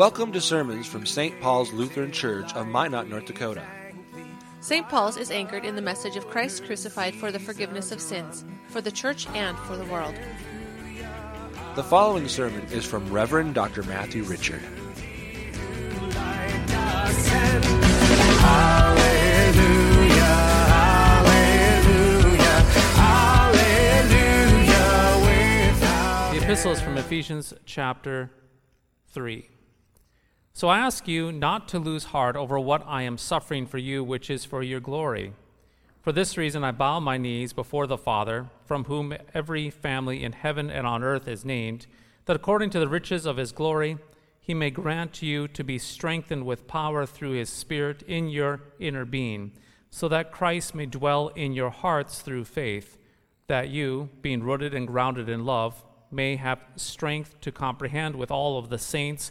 Welcome to sermons from St. Paul's Lutheran Church of Minot, North Dakota. St. Paul's is anchored in the message of Christ crucified for the forgiveness of sins, for the church and for the world. The following sermon is from Reverend Dr. Matthew Richard. The epistle is from Ephesians chapter 3. So I ask you not to lose heart over what I am suffering for you, which is for your glory. For this reason I bow my knees before the Father, from whom every family in heaven and on earth is named, that according to the riches of his glory he may grant you to be strengthened with power through his Spirit in your inner being, so that Christ may dwell in your hearts through faith, that you, being rooted and grounded in love, may have strength to comprehend with all of the saints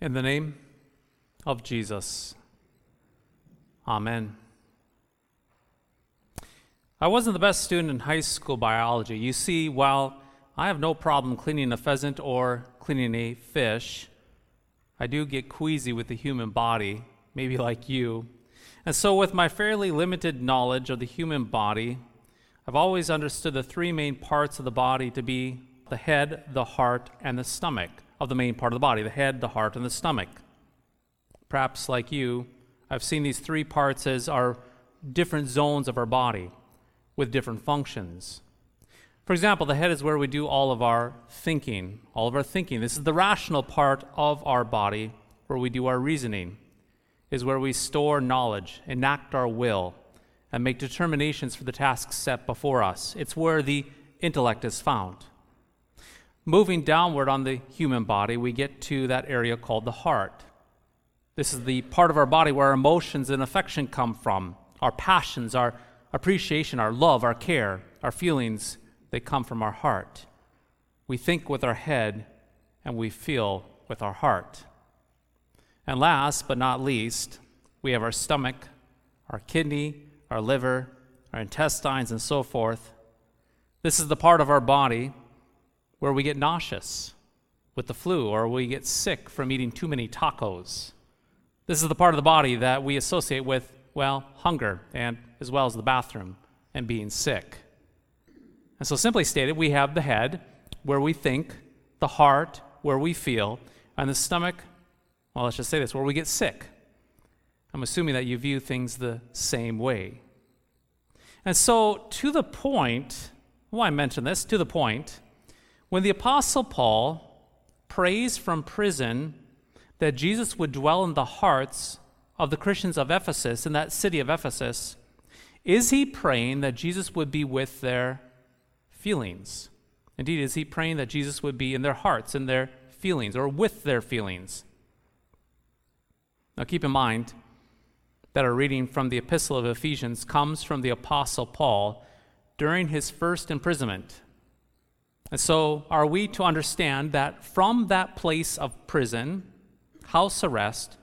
In the name of Jesus. Amen. I wasn't the best student in high school biology. You see, while I have no problem cleaning a pheasant or cleaning a fish, I do get queasy with the human body, maybe like you. And so, with my fairly limited knowledge of the human body, I've always understood the three main parts of the body to be the head, the heart, and the stomach of the main part of the body the head, the heart, and the stomach. Perhaps, like you, I've seen these three parts as our different zones of our body with different functions. For example, the head is where we do all of our thinking, all of our thinking. This is the rational part of our body where we do our reasoning, is where we store knowledge, enact our will, and make determinations for the tasks set before us. It's where the intellect is found. Moving downward on the human body, we get to that area called the heart. This is the part of our body where our emotions and affection come from. Our passions, our appreciation, our love, our care, our feelings, they come from our heart. We think with our head and we feel with our heart. And last but not least, we have our stomach, our kidney, our liver, our intestines, and so forth. This is the part of our body where we get nauseous with the flu or we get sick from eating too many tacos. This is the part of the body that we associate with, well, hunger and as well as the bathroom and being sick. And so, simply stated, we have the head where we think, the heart where we feel, and the stomach, well, let's just say this, where we get sick. I'm assuming that you view things the same way. And so, to the point, why I mention this, to the point, when the Apostle Paul prays from prison that Jesus would dwell in the hearts of the Christians of Ephesus, in that city of Ephesus, is he praying that Jesus would be with their feelings? Indeed, is he praying that Jesus would be in their hearts, in their feelings, or with their feelings? Now, keep in mind that our reading from the Epistle of Ephesians comes from the Apostle Paul during his first imprisonment. And so, are we to understand that from that place of prison, house arrest,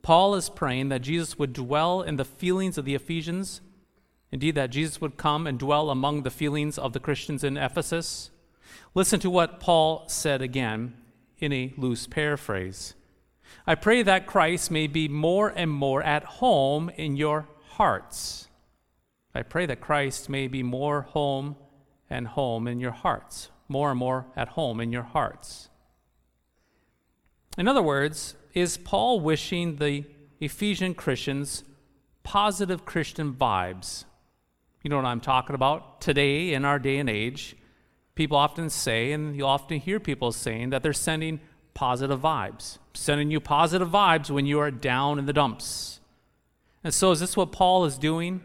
Paul is praying that Jesus would dwell in the feelings of the Ephesians? Indeed, that Jesus would come and dwell among the feelings of the Christians in Ephesus? Listen to what Paul said again in a loose paraphrase. I pray that Christ may be more and more at home in your hearts. I pray that Christ may be more home and home in your hearts, more and more at home in your hearts. In other words, is Paul wishing the Ephesian Christians positive Christian vibes? You know what I'm talking about? Today, in our day and age, people often say, and you often hear people saying, that they're sending positive vibes, sending you positive vibes when you are down in the dumps. And so, is this what Paul is doing?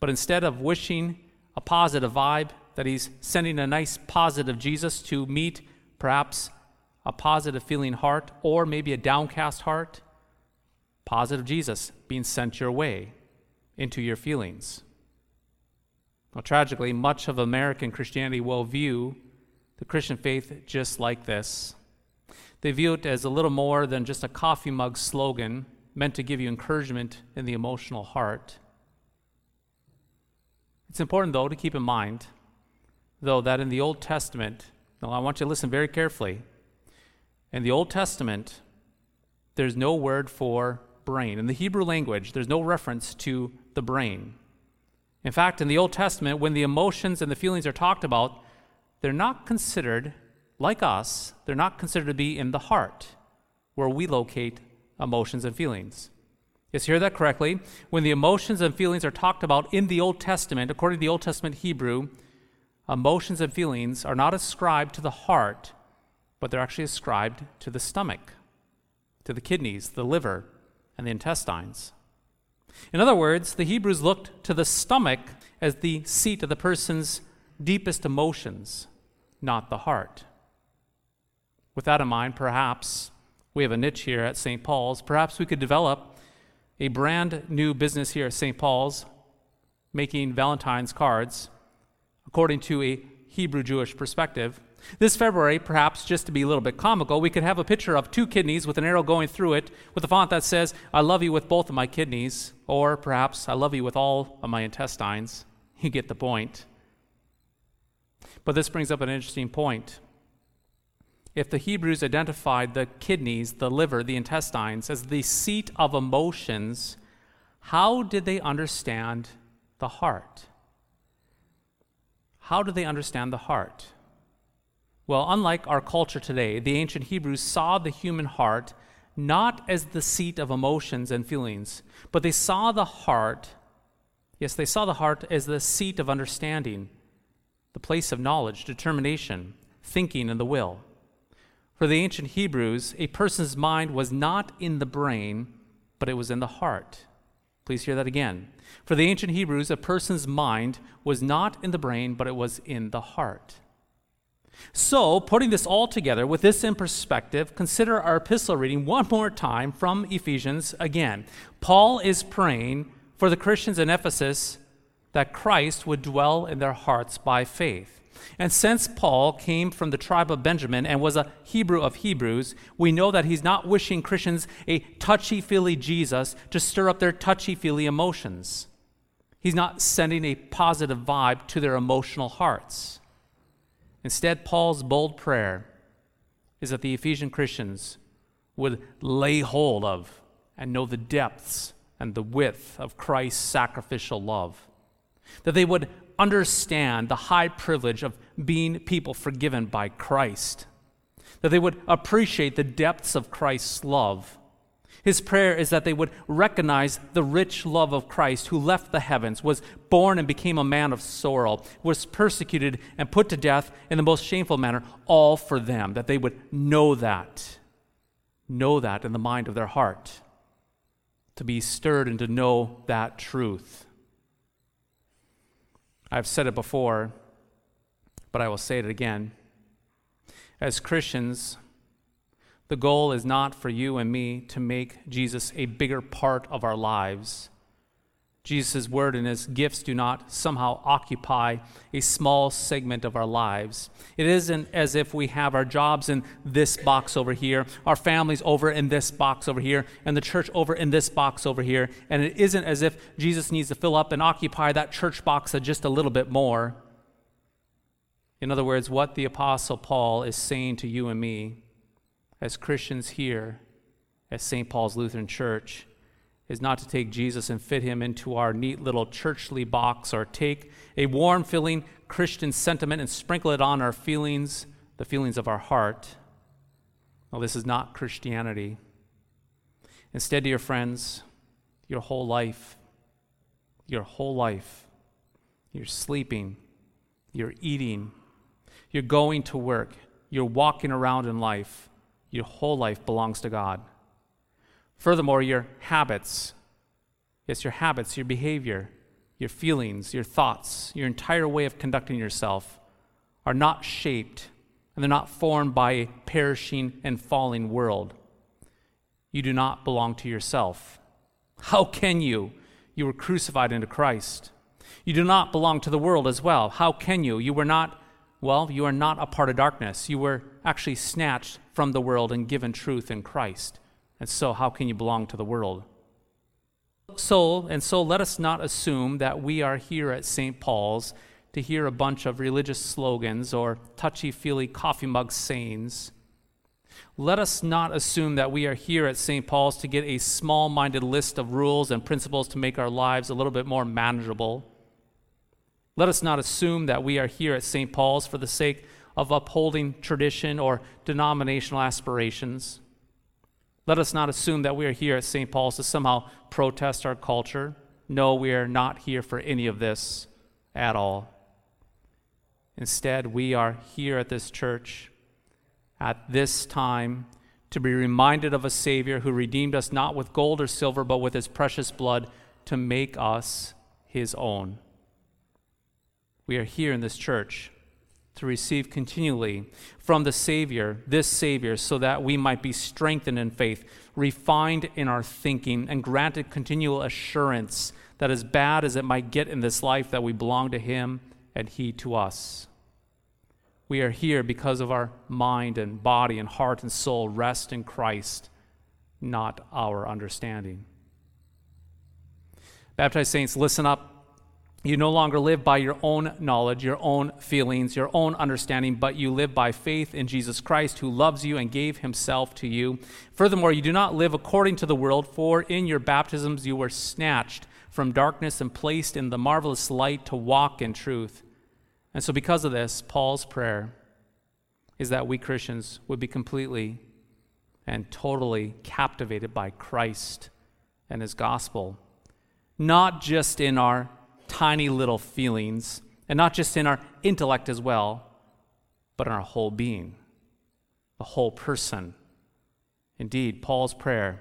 But instead of wishing a positive vibe, that he's sending a nice positive Jesus to meet perhaps a positive feeling heart or maybe a downcast heart? Positive Jesus being sent your way into your feelings. Well, tragically, much of American Christianity will view the Christian faith just like this. They view it as a little more than just a coffee mug slogan meant to give you encouragement in the emotional heart. It's important, though, to keep in mind, though, that in the Old Testament, now I want you to listen very carefully. In the Old Testament, there's no word for brain. In the Hebrew language, there's no reference to the brain. In fact, in the Old Testament, when the emotions and the feelings are talked about, they're not considered, like us, they're not considered to be in the heart, where we locate emotions and feelings. Yes, hear that correctly. When the emotions and feelings are talked about in the Old Testament, according to the Old Testament Hebrew, emotions and feelings are not ascribed to the heart, but they're actually ascribed to the stomach, to the kidneys, the liver, and the intestines. In other words, the Hebrews looked to the stomach as the seat of the person's deepest emotions, not the heart. With that in mind, perhaps we have a niche here at St. Paul's. Perhaps we could develop a brand new business here at St. Paul's, making Valentine's cards according to a Hebrew Jewish perspective. This February, perhaps just to be a little bit comical, we could have a picture of two kidneys with an arrow going through it with a font that says, I love you with both of my kidneys, or perhaps, I love you with all of my intestines. You get the point. But this brings up an interesting point. If the Hebrews identified the kidneys, the liver, the intestines as the seat of emotions, how did they understand the heart? How do they understand the heart? Well, unlike our culture today, the ancient Hebrews saw the human heart not as the seat of emotions and feelings, but they saw the heart, yes, they saw the heart as the seat of understanding, the place of knowledge, determination, thinking, and the will. For the ancient Hebrews, a person's mind was not in the brain, but it was in the heart. Please hear that again. For the ancient Hebrews, a person's mind was not in the brain, but it was in the heart. So, putting this all together, with this in perspective, consider our epistle reading one more time from Ephesians again. Paul is praying for the Christians in Ephesus that Christ would dwell in their hearts by faith. And since Paul came from the tribe of Benjamin and was a Hebrew of Hebrews, we know that he's not wishing Christians a touchy feely Jesus to stir up their touchy feely emotions. He's not sending a positive vibe to their emotional hearts. Instead, Paul's bold prayer is that the Ephesian Christians would lay hold of and know the depths and the width of Christ's sacrificial love. That they would understand the high privilege of being people forgiven by Christ. That they would appreciate the depths of Christ's love his prayer is that they would recognize the rich love of Christ who left the heavens, was born and became a man of sorrow, was persecuted and put to death in the most shameful manner, all for them, that they would know that, know that in the mind of their heart, to be stirred and to know that truth. I've said it before, but I will say it again. As Christians, the goal is not for you and me to make Jesus a bigger part of our lives. Jesus' word and his gifts do not somehow occupy a small segment of our lives. It isn't as if we have our jobs in this box over here, our families over in this box over here, and the church over in this box over here. And it isn't as if Jesus needs to fill up and occupy that church box just a little bit more. In other words, what the Apostle Paul is saying to you and me as Christians here at St. Paul's Lutheran Church is not to take Jesus and fit him into our neat little churchly box or take a warm feeling Christian sentiment and sprinkle it on our feelings, the feelings of our heart. Well, this is not Christianity. Instead, dear friends, your whole life, your whole life, you're sleeping, you're eating, you're going to work, you're walking around in life your whole life belongs to God. Furthermore, your habits, yes, your habits, your behavior, your feelings, your thoughts, your entire way of conducting yourself are not shaped and they're not formed by a perishing and falling world. you do not belong to yourself. How can you? You were crucified into Christ. You do not belong to the world as well. How can you? You were not, well, you are not a part of darkness. You were actually snatched from the world and given truth in Christ. And so, how can you belong to the world? So, and so let us not assume that we are here at St. Paul's to hear a bunch of religious slogans or touchy feely coffee mug sayings. Let us not assume that we are here at St. Paul's to get a small minded list of rules and principles to make our lives a little bit more manageable. Let us not assume that we are here at St. Paul's for the sake of upholding tradition or denominational aspirations. Let us not assume that we are here at St. Paul's to somehow protest our culture. No, we are not here for any of this at all. Instead, we are here at this church at this time to be reminded of a Savior who redeemed us not with gold or silver, but with his precious blood to make us his own. We are here in this church to receive continually from the Savior, this Savior, so that we might be strengthened in faith, refined in our thinking, and granted continual assurance that as bad as it might get in this life, that we belong to Him and He to us. We are here because of our mind and body and heart and soul rest in Christ, not our understanding. Baptized saints, listen up. You no longer live by your own knowledge, your own feelings, your own understanding, but you live by faith in Jesus Christ, who loves you and gave himself to you. Furthermore, you do not live according to the world, for in your baptisms you were snatched from darkness and placed in the marvelous light to walk in truth. And so, because of this, Paul's prayer is that we Christians would be completely and totally captivated by Christ and his gospel, not just in our tiny little feelings, and not just in our intellect as well, but in our whole being, the whole person. Indeed, Paul's prayer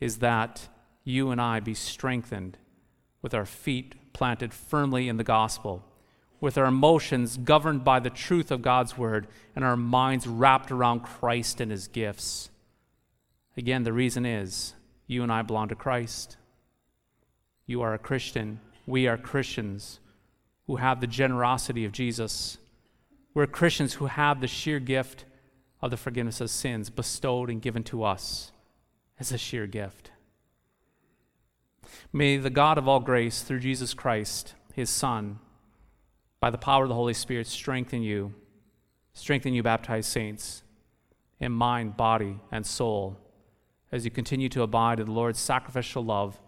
is that you and I be strengthened with our feet planted firmly in the gospel with our emotions governed by the truth of God's word and our minds wrapped around Christ and his gifts. Again, the reason is you and I belong to Christ. You are a Christian. We are Christians who have the generosity of Jesus. We're Christians who have the sheer gift of the forgiveness of sins bestowed and given to us as a sheer gift. May the God of all grace, through Jesus Christ, his Son, by the power of the Holy Spirit, strengthen you, strengthen you, baptized saints, in mind, body, and soul, as you continue to abide in the Lord's sacrificial love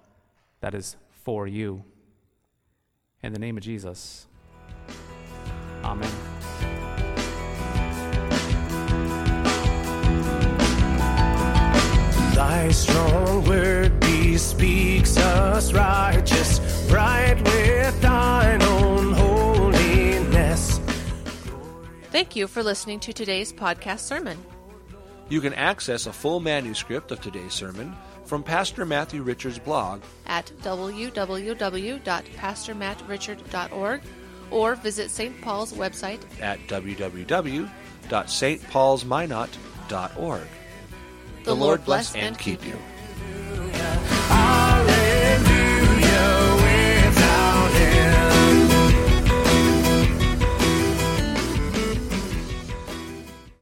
that is for you. In the name of Jesus, Amen. Thy strong word bespeaks us righteous, right with thine own holiness. Thank you for listening to today's podcast sermon. You can access a full manuscript of today's sermon from Pastor Matthew Richard's blog at www.pastormattrichard.org or visit St. Paul's website at www.stpaulsminot.org. The Lord bless and keep you.